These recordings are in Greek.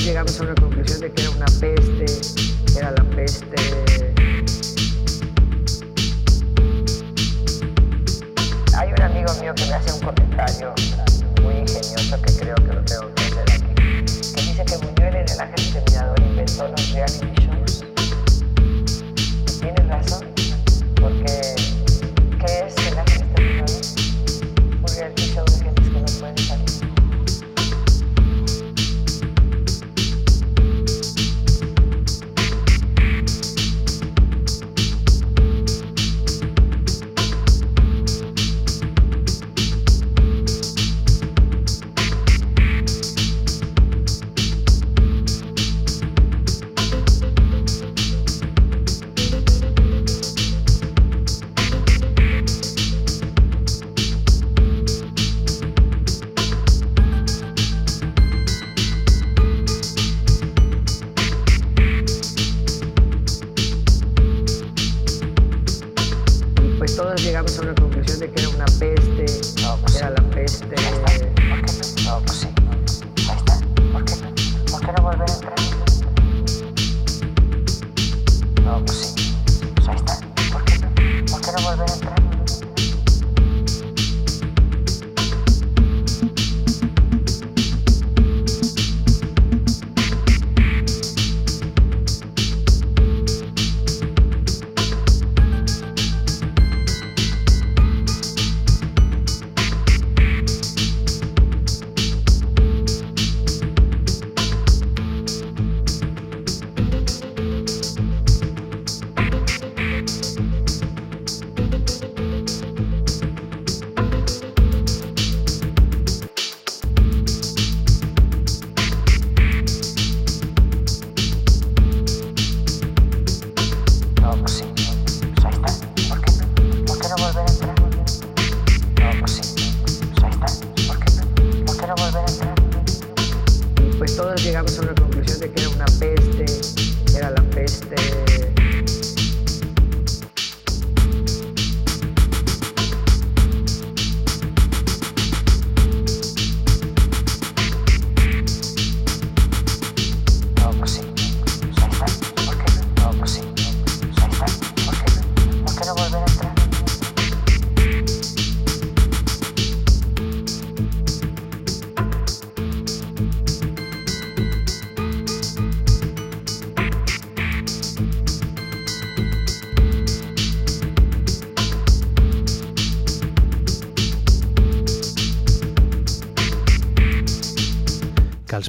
llegamos a una conclusión de que era una peste, era la peste. Hay un amigo mío que me hace un comentario muy ingenioso que creo que lo tengo que hacer aquí, que dice que Buñuel en el ángel exterminador inventó los reality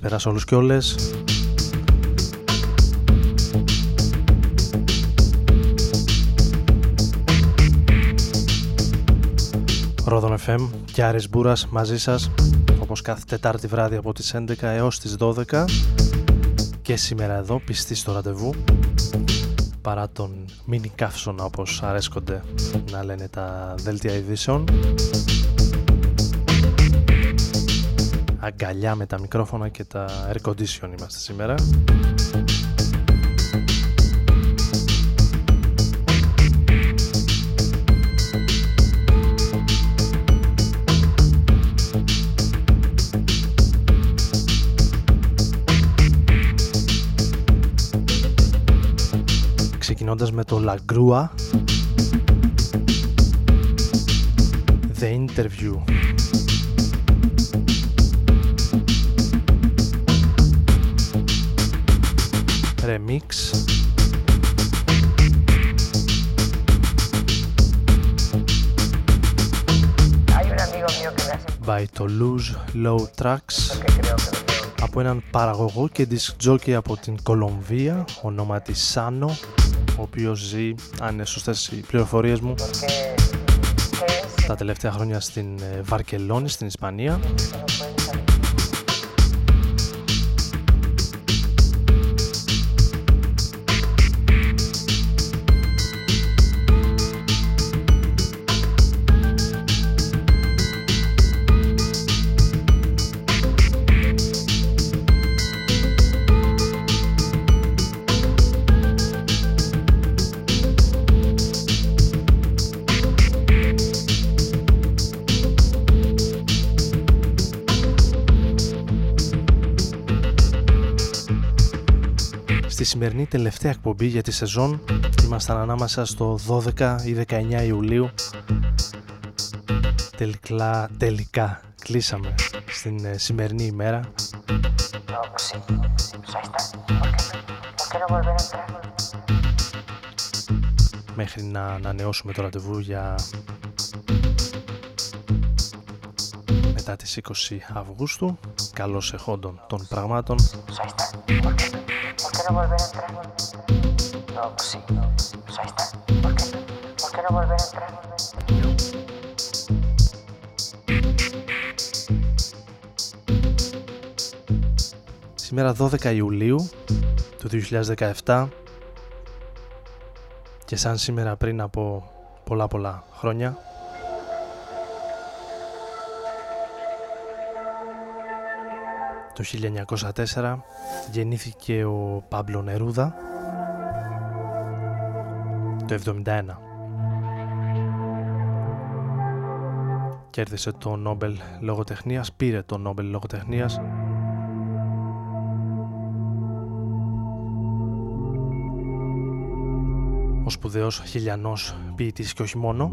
Καλησπέρα σε όλους και όλες. Ρόδον FM και Άρης Μπούρας μαζί σας όπως κάθε Τετάρτη βράδυ από τις 11 έως τις 12 και σήμερα εδώ πιστή στο ραντεβού παρά τον μίνι καύσωνα όπως αρέσκονται να λένε τα δέλτια ειδήσεων αγκαλιά με τα μικρόφωνα και τα air condition είμαστε σήμερα. Ξεκινώντας με το La Grua The Interview Remix. Hay un amigo mío que me hace by Toulouse Low Tracks. que creo que lo tengo. από έναν παραγωγό και disc jockey από την Κολομβία ονόματι Σάνο ο οποίος ζει, αν είναι σωστές οι πληροφορίες μου, Porque ¿qué es τα τελευταία χρόνια στην ε, Βαρκελόνη, στην Ισπανία σημερινή τελευταία εκπομπή για τη σεζόν. Ήμασταν ανάμεσα στο 12 ή 19 Ιουλίου. Τελικά, τελικά κλείσαμε στην ε, σημερινή ημέρα. Μέχρι να ανανεώσουμε το ραντεβού για μετά τις 20 Αυγούστου. Καλώς εχόντων των πραγμάτων Σήμερα 12 Ιουλίου του 2017 και σαν σήμερα πριν από πολλά πολλά χρόνια το 1904 γεννήθηκε ο Πάμπλο Νερούδα. Το 1971 κέρδισε το Νόμπελ Λογοτεχνίας, πήρε το Νόμπελ Λογοτεχνίας. Ο σπουδαίος χιλιανός ποιητής και όχι μόνο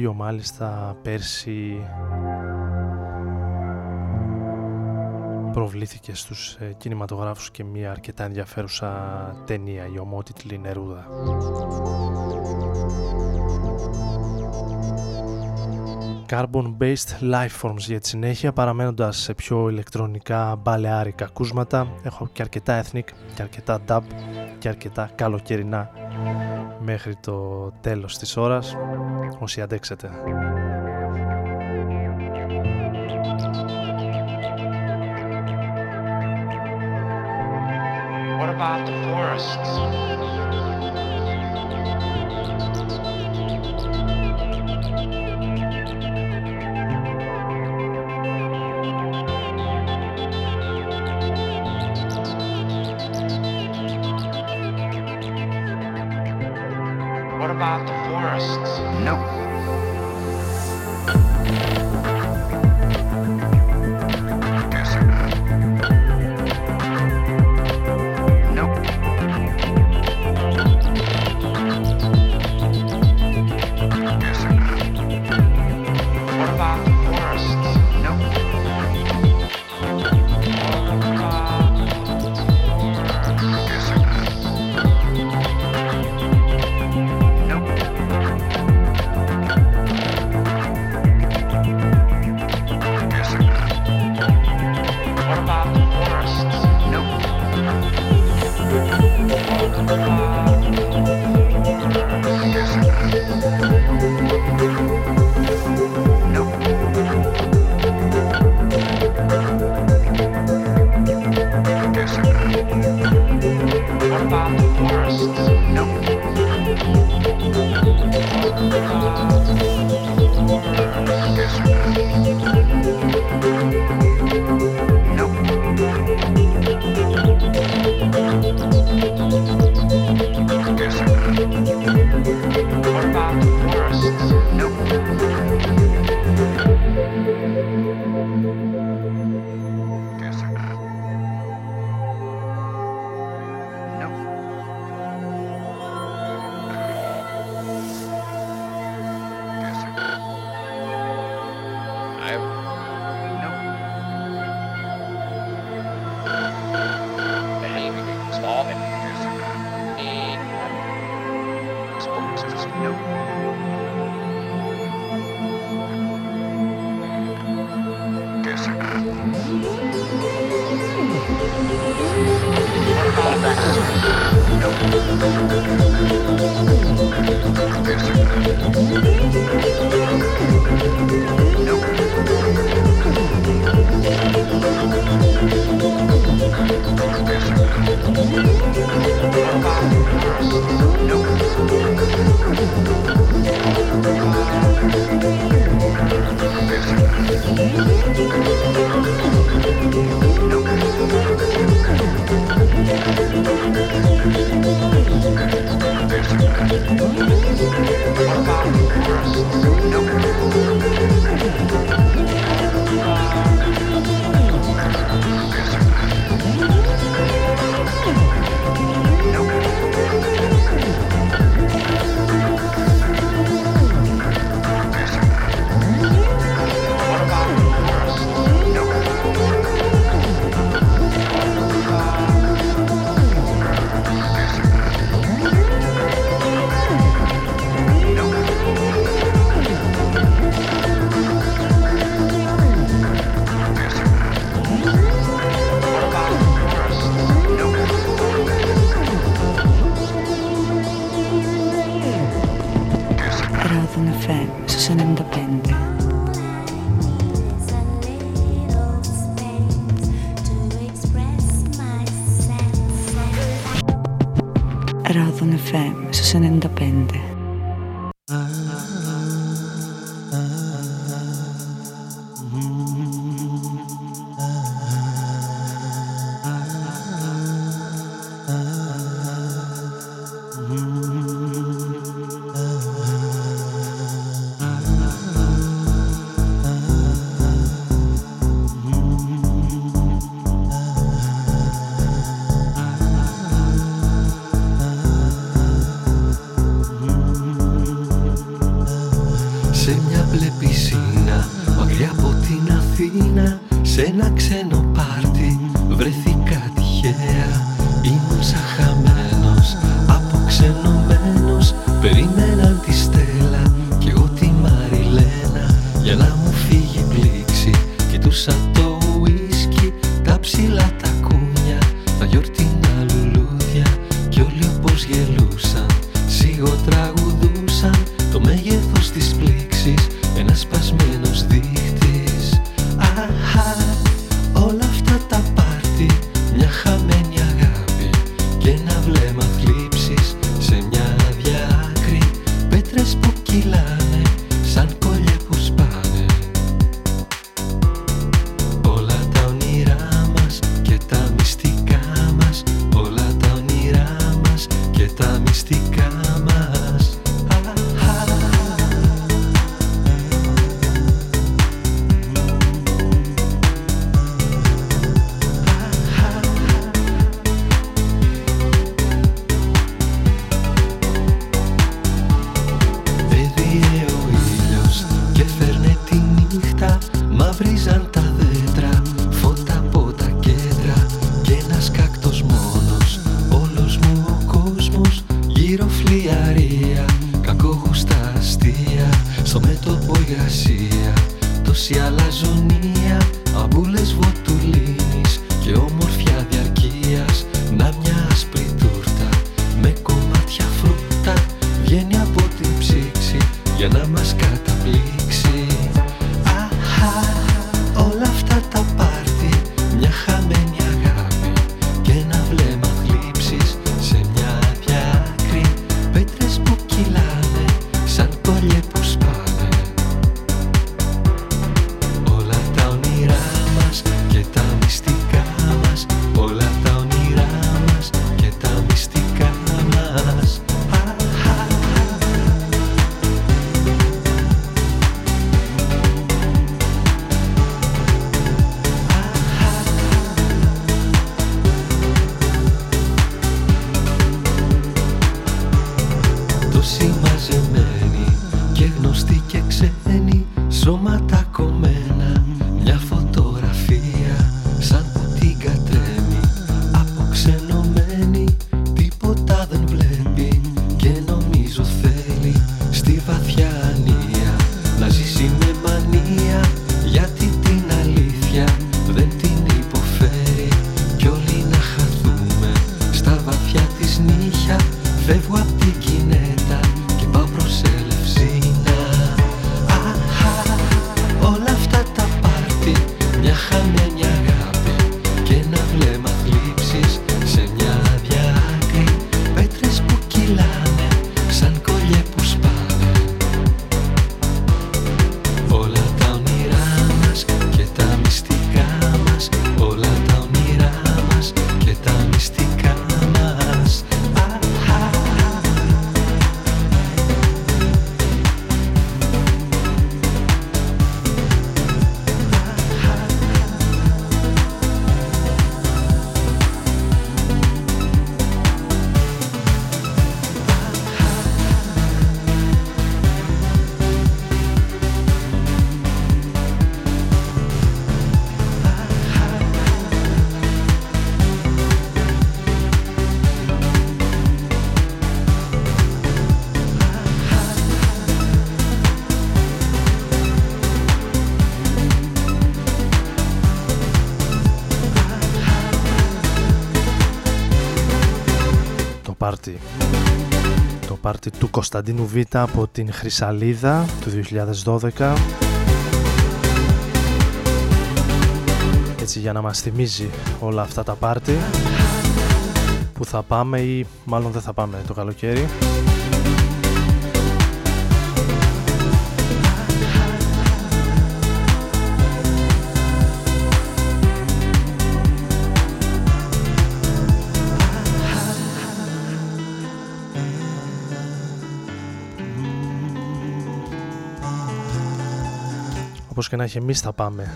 οποίο μάλιστα πέρσι προβλήθηκε στους ε, κινηματογράφους και μια αρκετά ενδιαφέρουσα ταινία, η ομότιτλη Νερούδα. Carbon-based life forms για τη συνέχεια παραμένοντας σε πιο ηλεκτρονικά μπαλεάρικα ακούσματα έχω και αρκετά ethnic και αρκετά dub και αρκετά καλοκαιρινά μέχρι το τέλος της ώρας όσοι αντέξετε. What about the forests? Πάρτι. Το πάρτι του Κωνσταντίνου Β από την Χρυσαλίδα του 2012. Έτσι για να μας θυμίζει όλα αυτά τα πάρτι που θα πάμε ή μάλλον δεν θα πάμε το καλοκαίρι. Και να έχει εμείς θα πάμε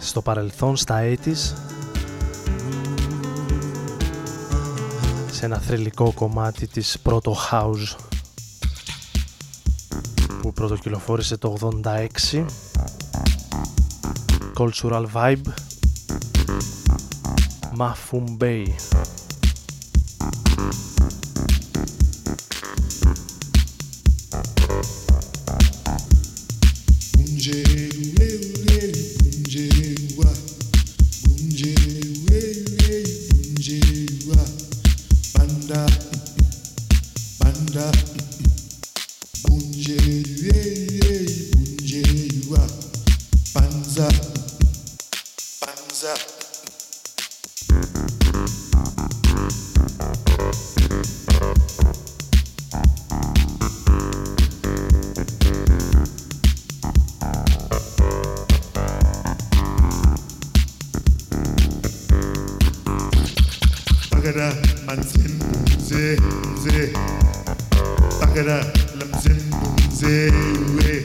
στο παρελθόν, στα 80's σε ένα θρηλυκό κομμάτι της πρώτο house που πρωτοκυλοφόρησε το 86 Cultural Vibe بقرة منزم زي زي بقرة لمزم زي وي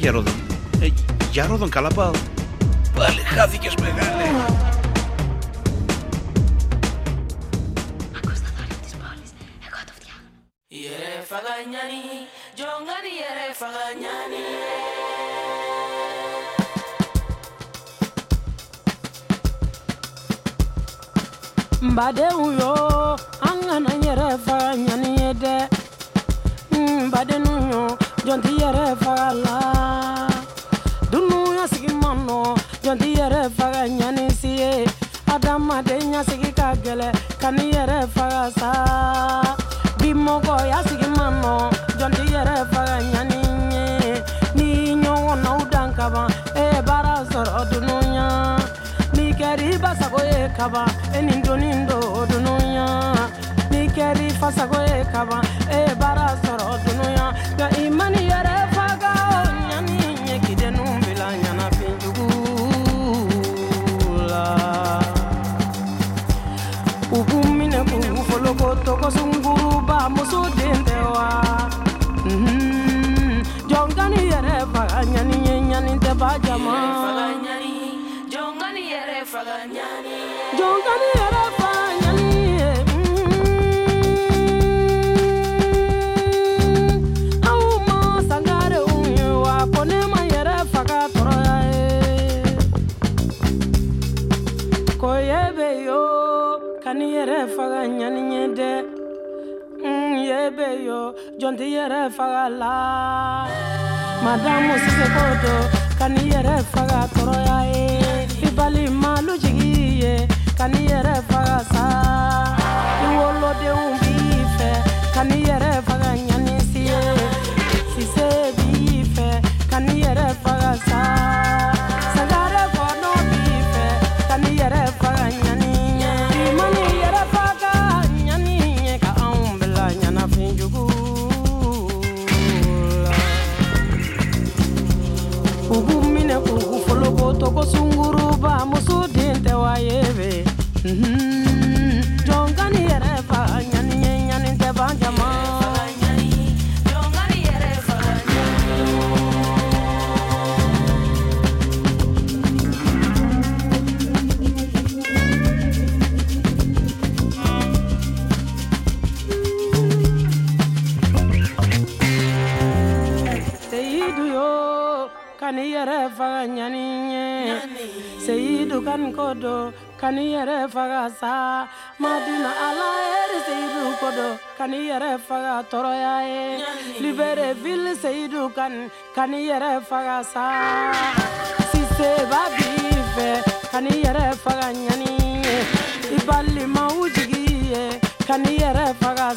για Ρόδον. Ε, για Ρόδον καλά πάω. kaba enindo nindo dunuya nikeri fasago ye kaba. jonti yɛrɛ faga la madamu sise ko do ka ni yɛrɛ faga ye malu jigi ye faga kan kodo kani yɛrɛ faga madina ala er seyidu kodo kani yɛrɛ faga tɔɔrɔya libere vil seyidu kan kani yɛrɛ faga sa siseba b'i fɛ kani yɛrɛ faga ɲani ye i kani yɛrɛ faga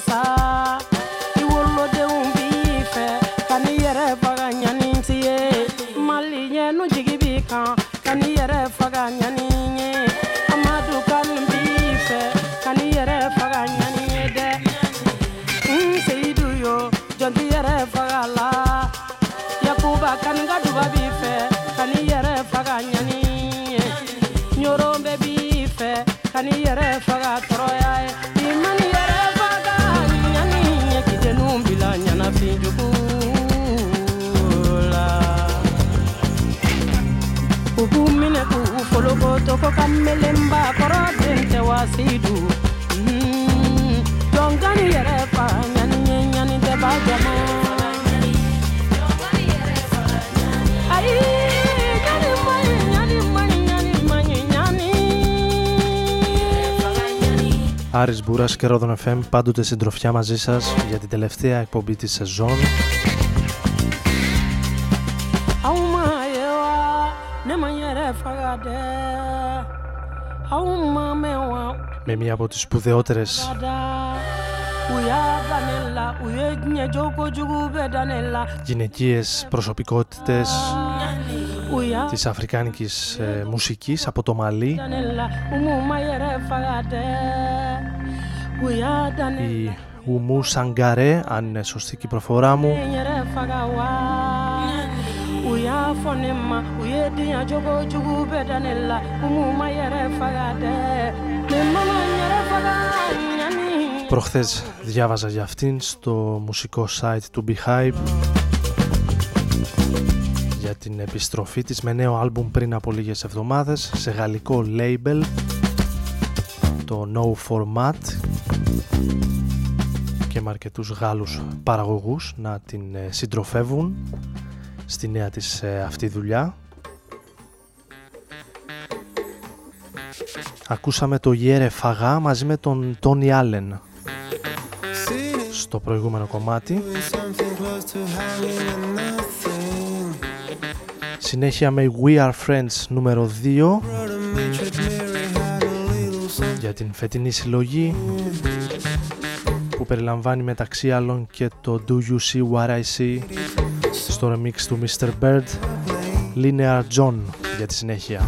Άρης Μπούρας και Ρόδον FM πάντοτε συντροφιά μαζί σας για την τελευταία εκπομπή της σεζόν. Με μία από τις σπουδαιότερες. γυναικείες προσωπικότητες της αφρικάνικης ε, μουσικής από το Μαλί. Η Ουμού Σαγκαρέ, αν είναι σωστή και η προφορά μου. Προχθές διάβαζα για αυτήν στο μουσικό site του Beehive για την επιστροφή της με νέο άλμπουμ πριν από λίγες εβδομάδες σε γαλλικό label το No Format και με αρκετούς Γάλλους παραγωγούς να την ε, συντροφεύουν στη νέα της ε, αυτή δουλειά Ακούσαμε το Γέρε Φαγά μαζί με τον Τόνι Άλεν στο προηγούμενο κομμάτι. Συνέχεια με We Are Friends νούμερο 2 για την φετινή συλλογή που περιλαμβάνει μεταξύ άλλων και το Do You See What I See στο remix του Mr. Bird Linear John για τη συνέχεια.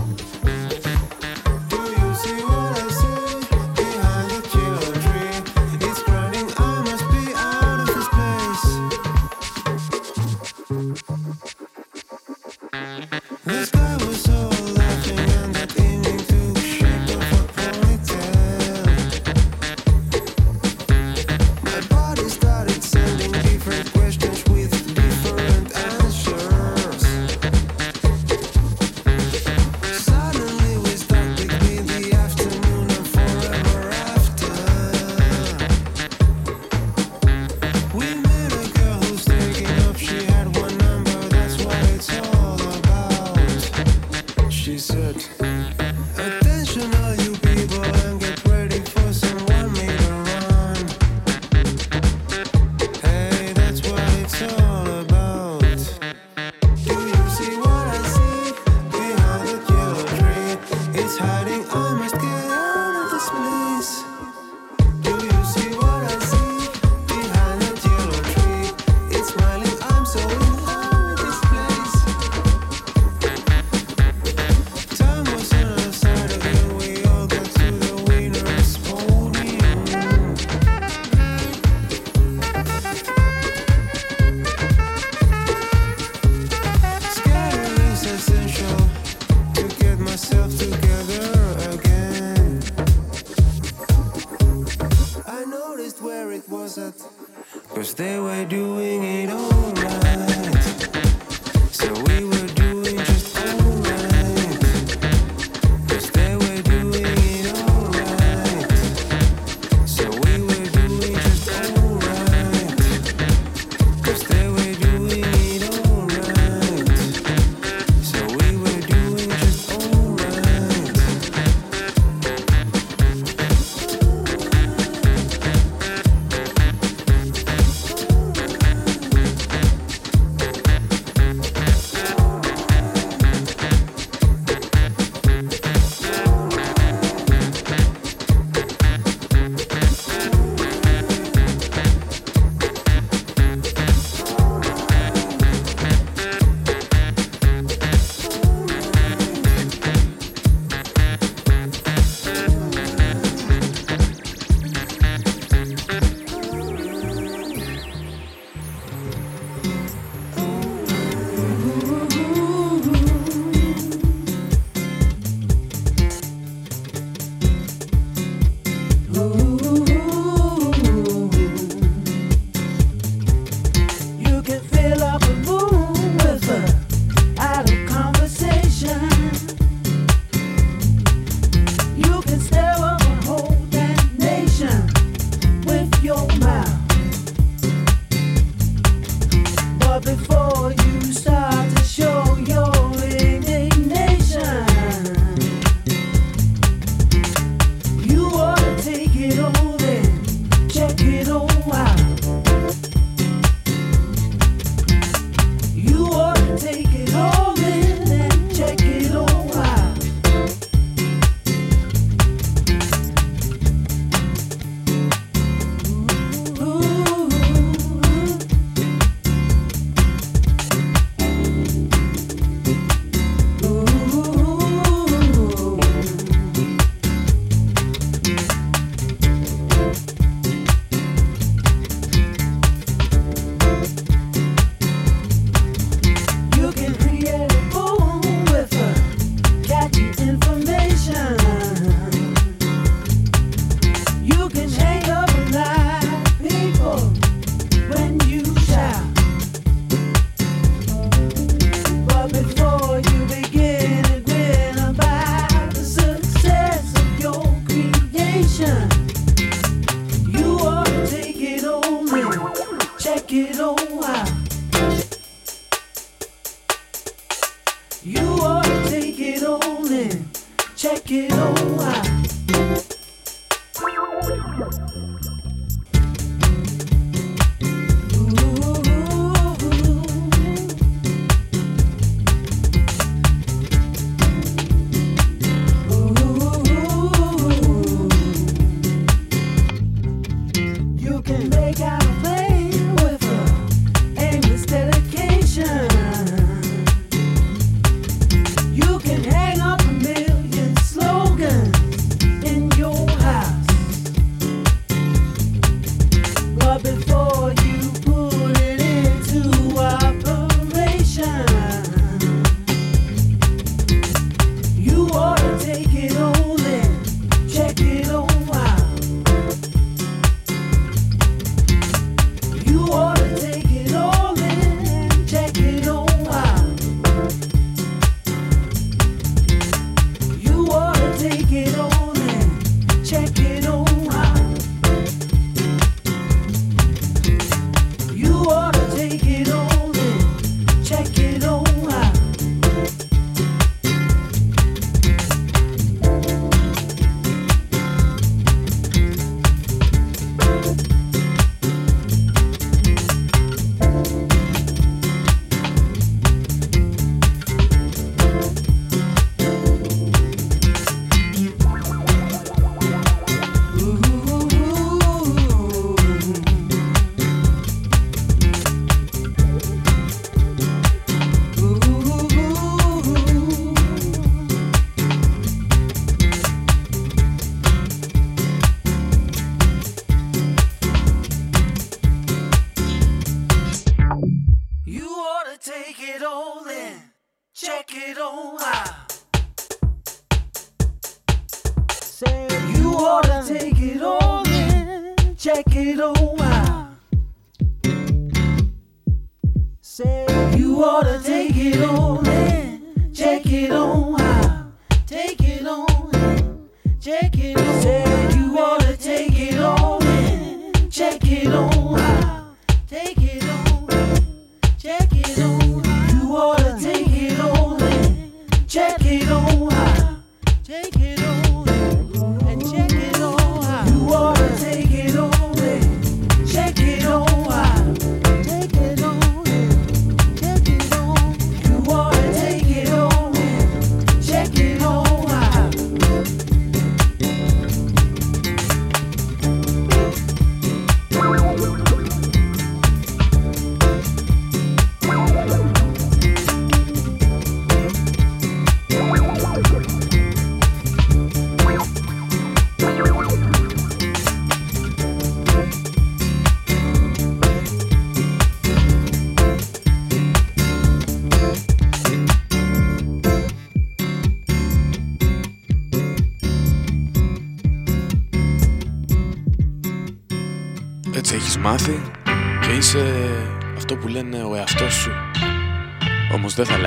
Take it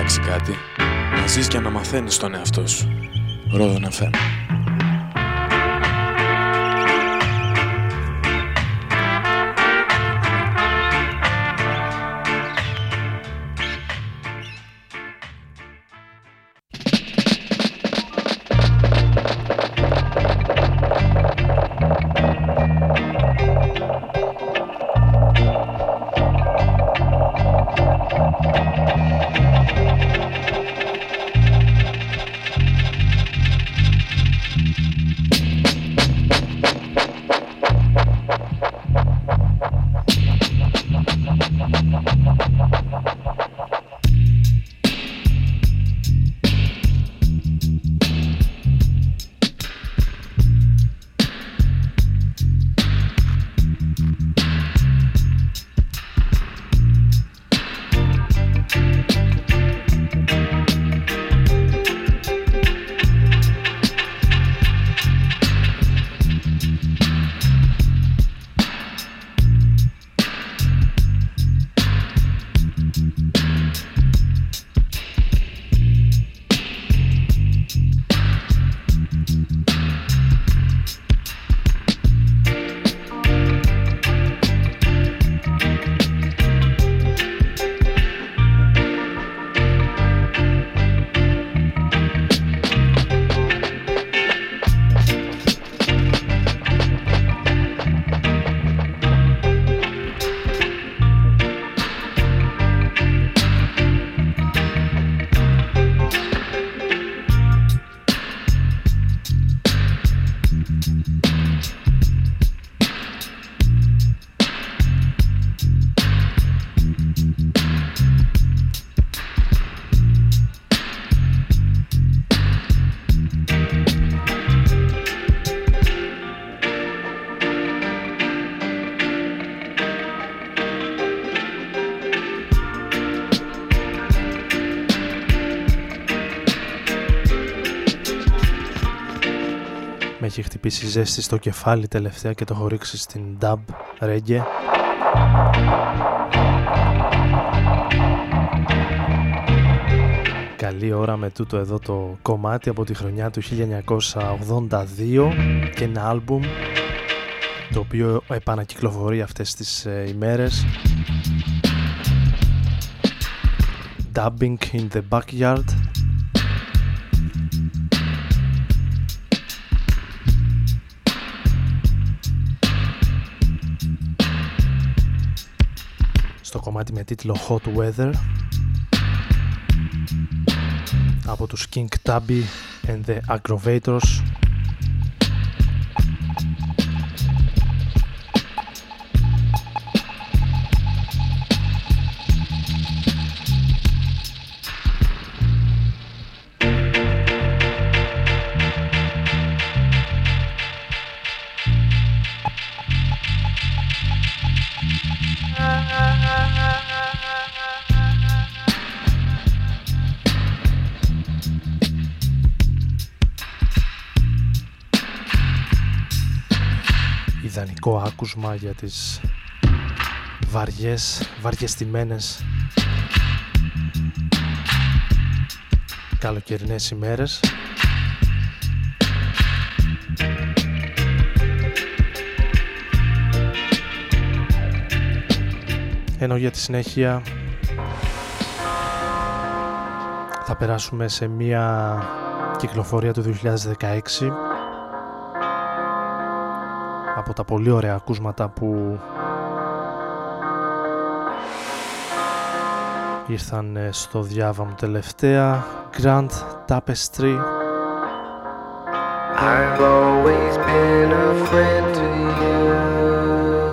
αλλάξει κάτι, να ζεις και να μαθαίνεις τον εαυτό σου. Ρόδον FM. Χτυπήσει ζέστη στο κεφάλι τελευταία και το έχω ρίξει στην dub reggae. Καλή ώρα με τούτο εδώ το κομμάτι από τη χρονιά του 1982 και ένα άλμπουμ το οποίο επανακυκλοφορεί αυτές τις ε, ημέρες Dubbing in the Backyard κομμάτι με τίτλο Hot Weather από τους King Tubby and the Aggrovators ιδανικό άκουσμα για τις βαριές, βαριεστημένες καλοκαιρινές ημέρες. Ενώ για τη συνέχεια θα περάσουμε σε μία κυκλοφορία του 2016 από τα πολύ ωραία ακούσματα που ήρθαν ε, στο διάβα μου τελευταία. Grand Tapestry.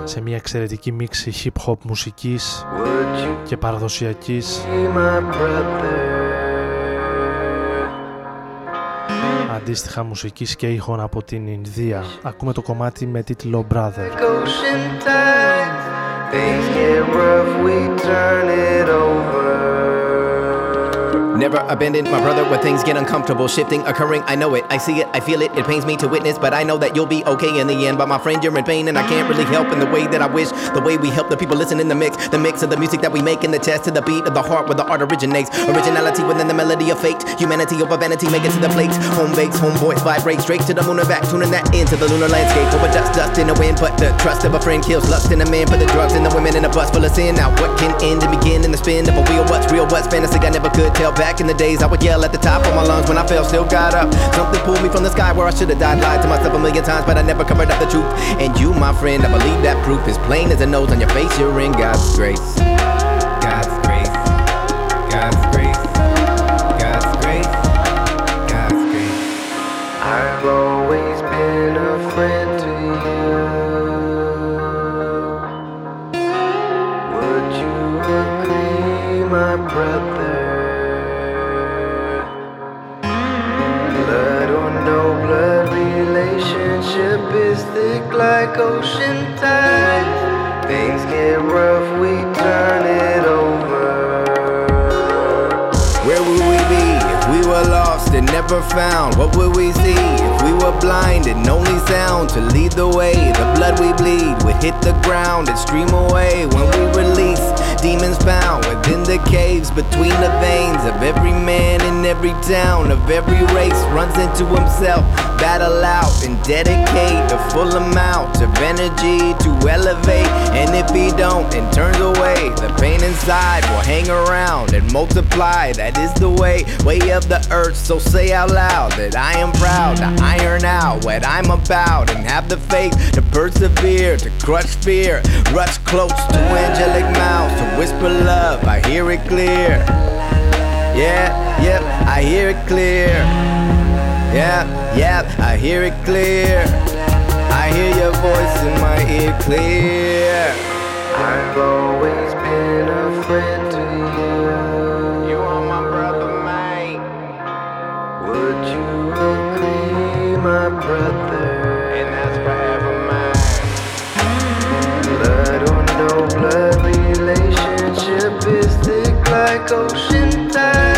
Σε μια εξαιρετική μίξη hip hop μουσικής και παραδοσιακής αντίστοιχα μουσικής και ήχων από την Ινδία. Ακούμε το κομμάτι με τίτλο Brother. Never abandon my brother when things get uncomfortable. Shifting, occurring, I know it. I see it, I feel it. It pains me to witness, but I know that you'll be okay in the end. But my friend, you're in pain, and I can't really help in the way that I wish. The way we help the people listen in the mix. The mix of the music that we make in the test to the beat of the heart where the art originates. Originality within the melody of fate. Humanity over vanity, make it to the plates. Home bakes, home voice vibrate straight to the moon and back, tuning that into the lunar landscape. Over dust, dust in the wind, but the trust of a friend kills lust in a man. Put the drugs in the women in a bus full of sin. Now what can end and begin in the spin of a wheel? What's real? What's fantasy? I never could tell. Back in the days, I would yell at the top of my lungs when I fell, still got up. Something pulled me from the sky where I should have died. Lied to myself a million times, but I never covered up the truth. And you, my friend, I believe that proof is plain as a nose on your face. You're in. God's grace. Like ocean tides. Things get rough, we turn it over. Where would we be if we were lost and never found? What would we see if we were blind and only sound to lead the way? The blood we bleed would hit the ground and stream away when we release. Demons found within the caves between the veins of every man in every town of every race runs into himself. Battle out and dedicate a full amount of energy to elevate. And if he don't and turns away, the pain inside will hang around and multiply. That is the way, way of the earth. So say out loud that I am proud to iron out what I'm about and have the faith to persevere, to crush fear, rush close to angelic mouths, whisper love. I hear it clear. Yeah, yep, I hear it clear. Yeah, yeah, I hear it clear. I hear your voice in my ear clear. I've always been a friend to you. You are my brother, mate. Would you agree, my brother? And that's forever mine. Blood or no blood relationship is thick like ocean tide.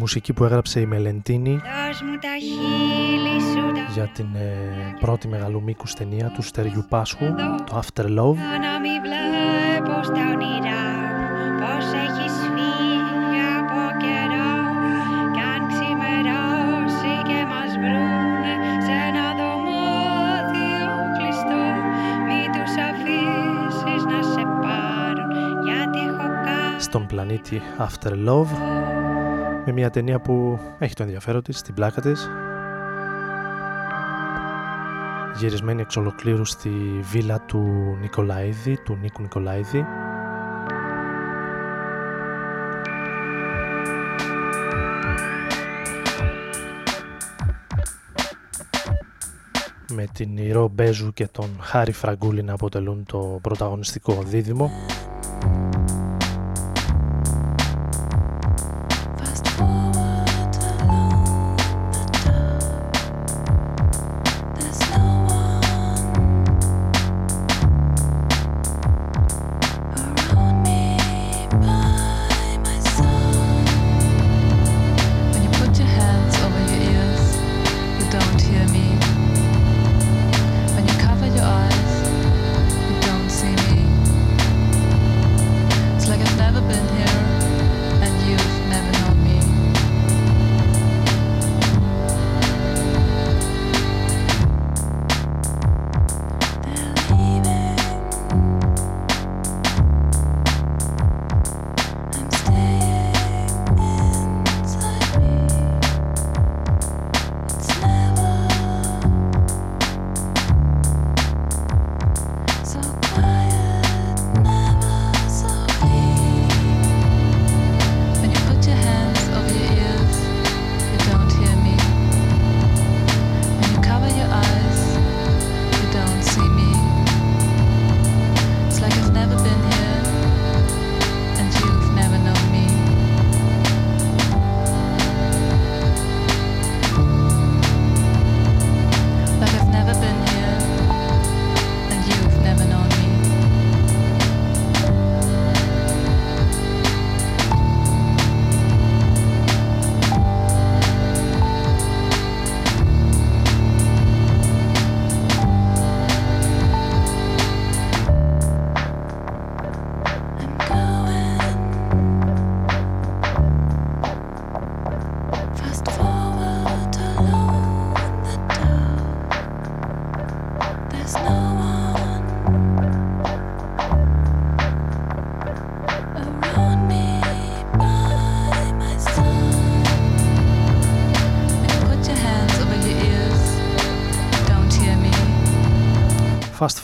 Μουσική που έγραψε η Μελεντίνη για την ε, πρώτη μεγαλού μήκους ταινία του Στεριού Πάσχου, το After Love. Στον πλανήτη After Love με μια ταινία που έχει το ενδιαφέρον της, την πλάκα της. Γυρισμένη εξ ολοκλήρου στη βίλα του Νικολαίδη, του Νίκου Νικολαίδη. Με την Ηρώ Μπέζου και τον Χάρη Φραγκούλη να αποτελούν το πρωταγωνιστικό δίδυμο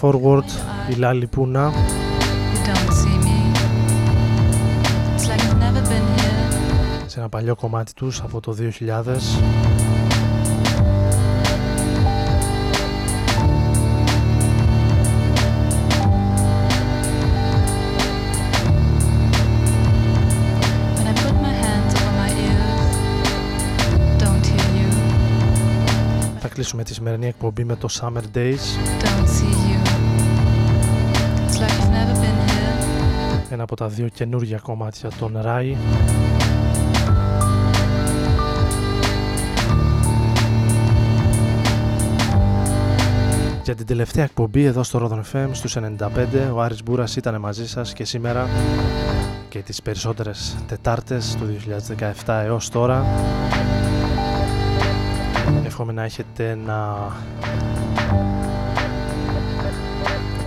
Fast Forward, η Λάλη Πούνα. Σε ένα παλιό κομμάτι τους από το 2000. κλείσουμε τη σημερινή εκπομπή με το Summer Days. Από τα δύο καινούργια κομμάτια των Rai. Για την τελευταία εκπομπή εδώ στο Rodon FM στους 95 ο Άρης Μπούρας ήταν μαζί σας και σήμερα και τις περισσότερες Τετάρτες του 2017 έως τώρα Εύχομαι να έχετε ένα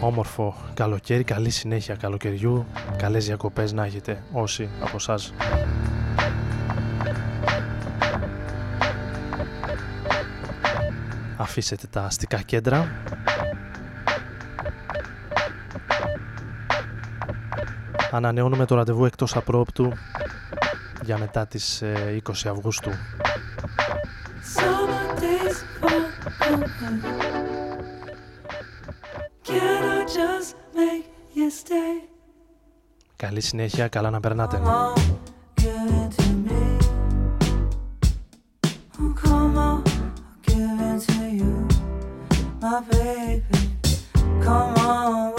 όμορφο καλοκαίρι, καλή συνέχεια καλοκαιριού, καλές διακοπές να έχετε όσοι από εσάς. Αφήσετε τα αστικά κέντρα. Ανανεώνουμε το ραντεβού εκτός απρόπτου για μετά τις 20 ε, Αυγούστου. Καλή συνέχεια, καλά να περνάτε. Rodan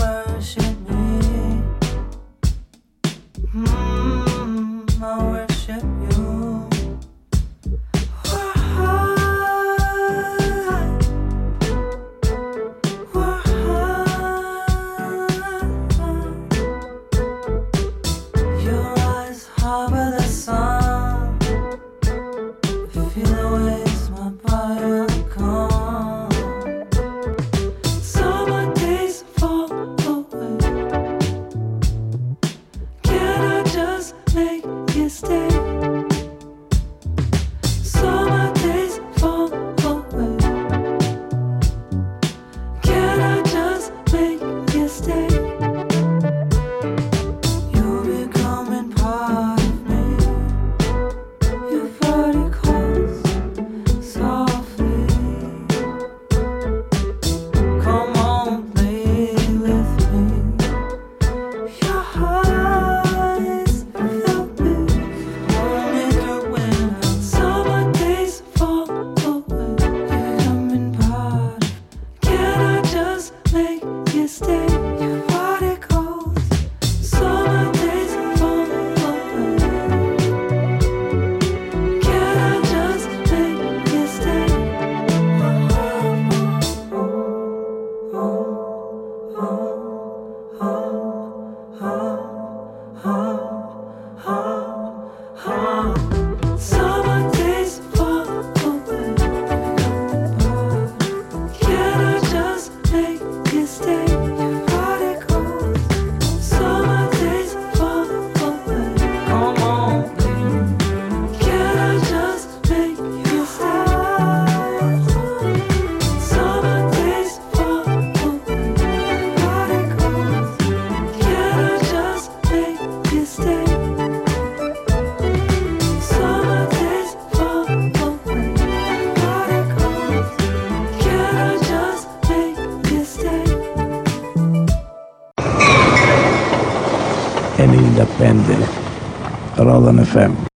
FM.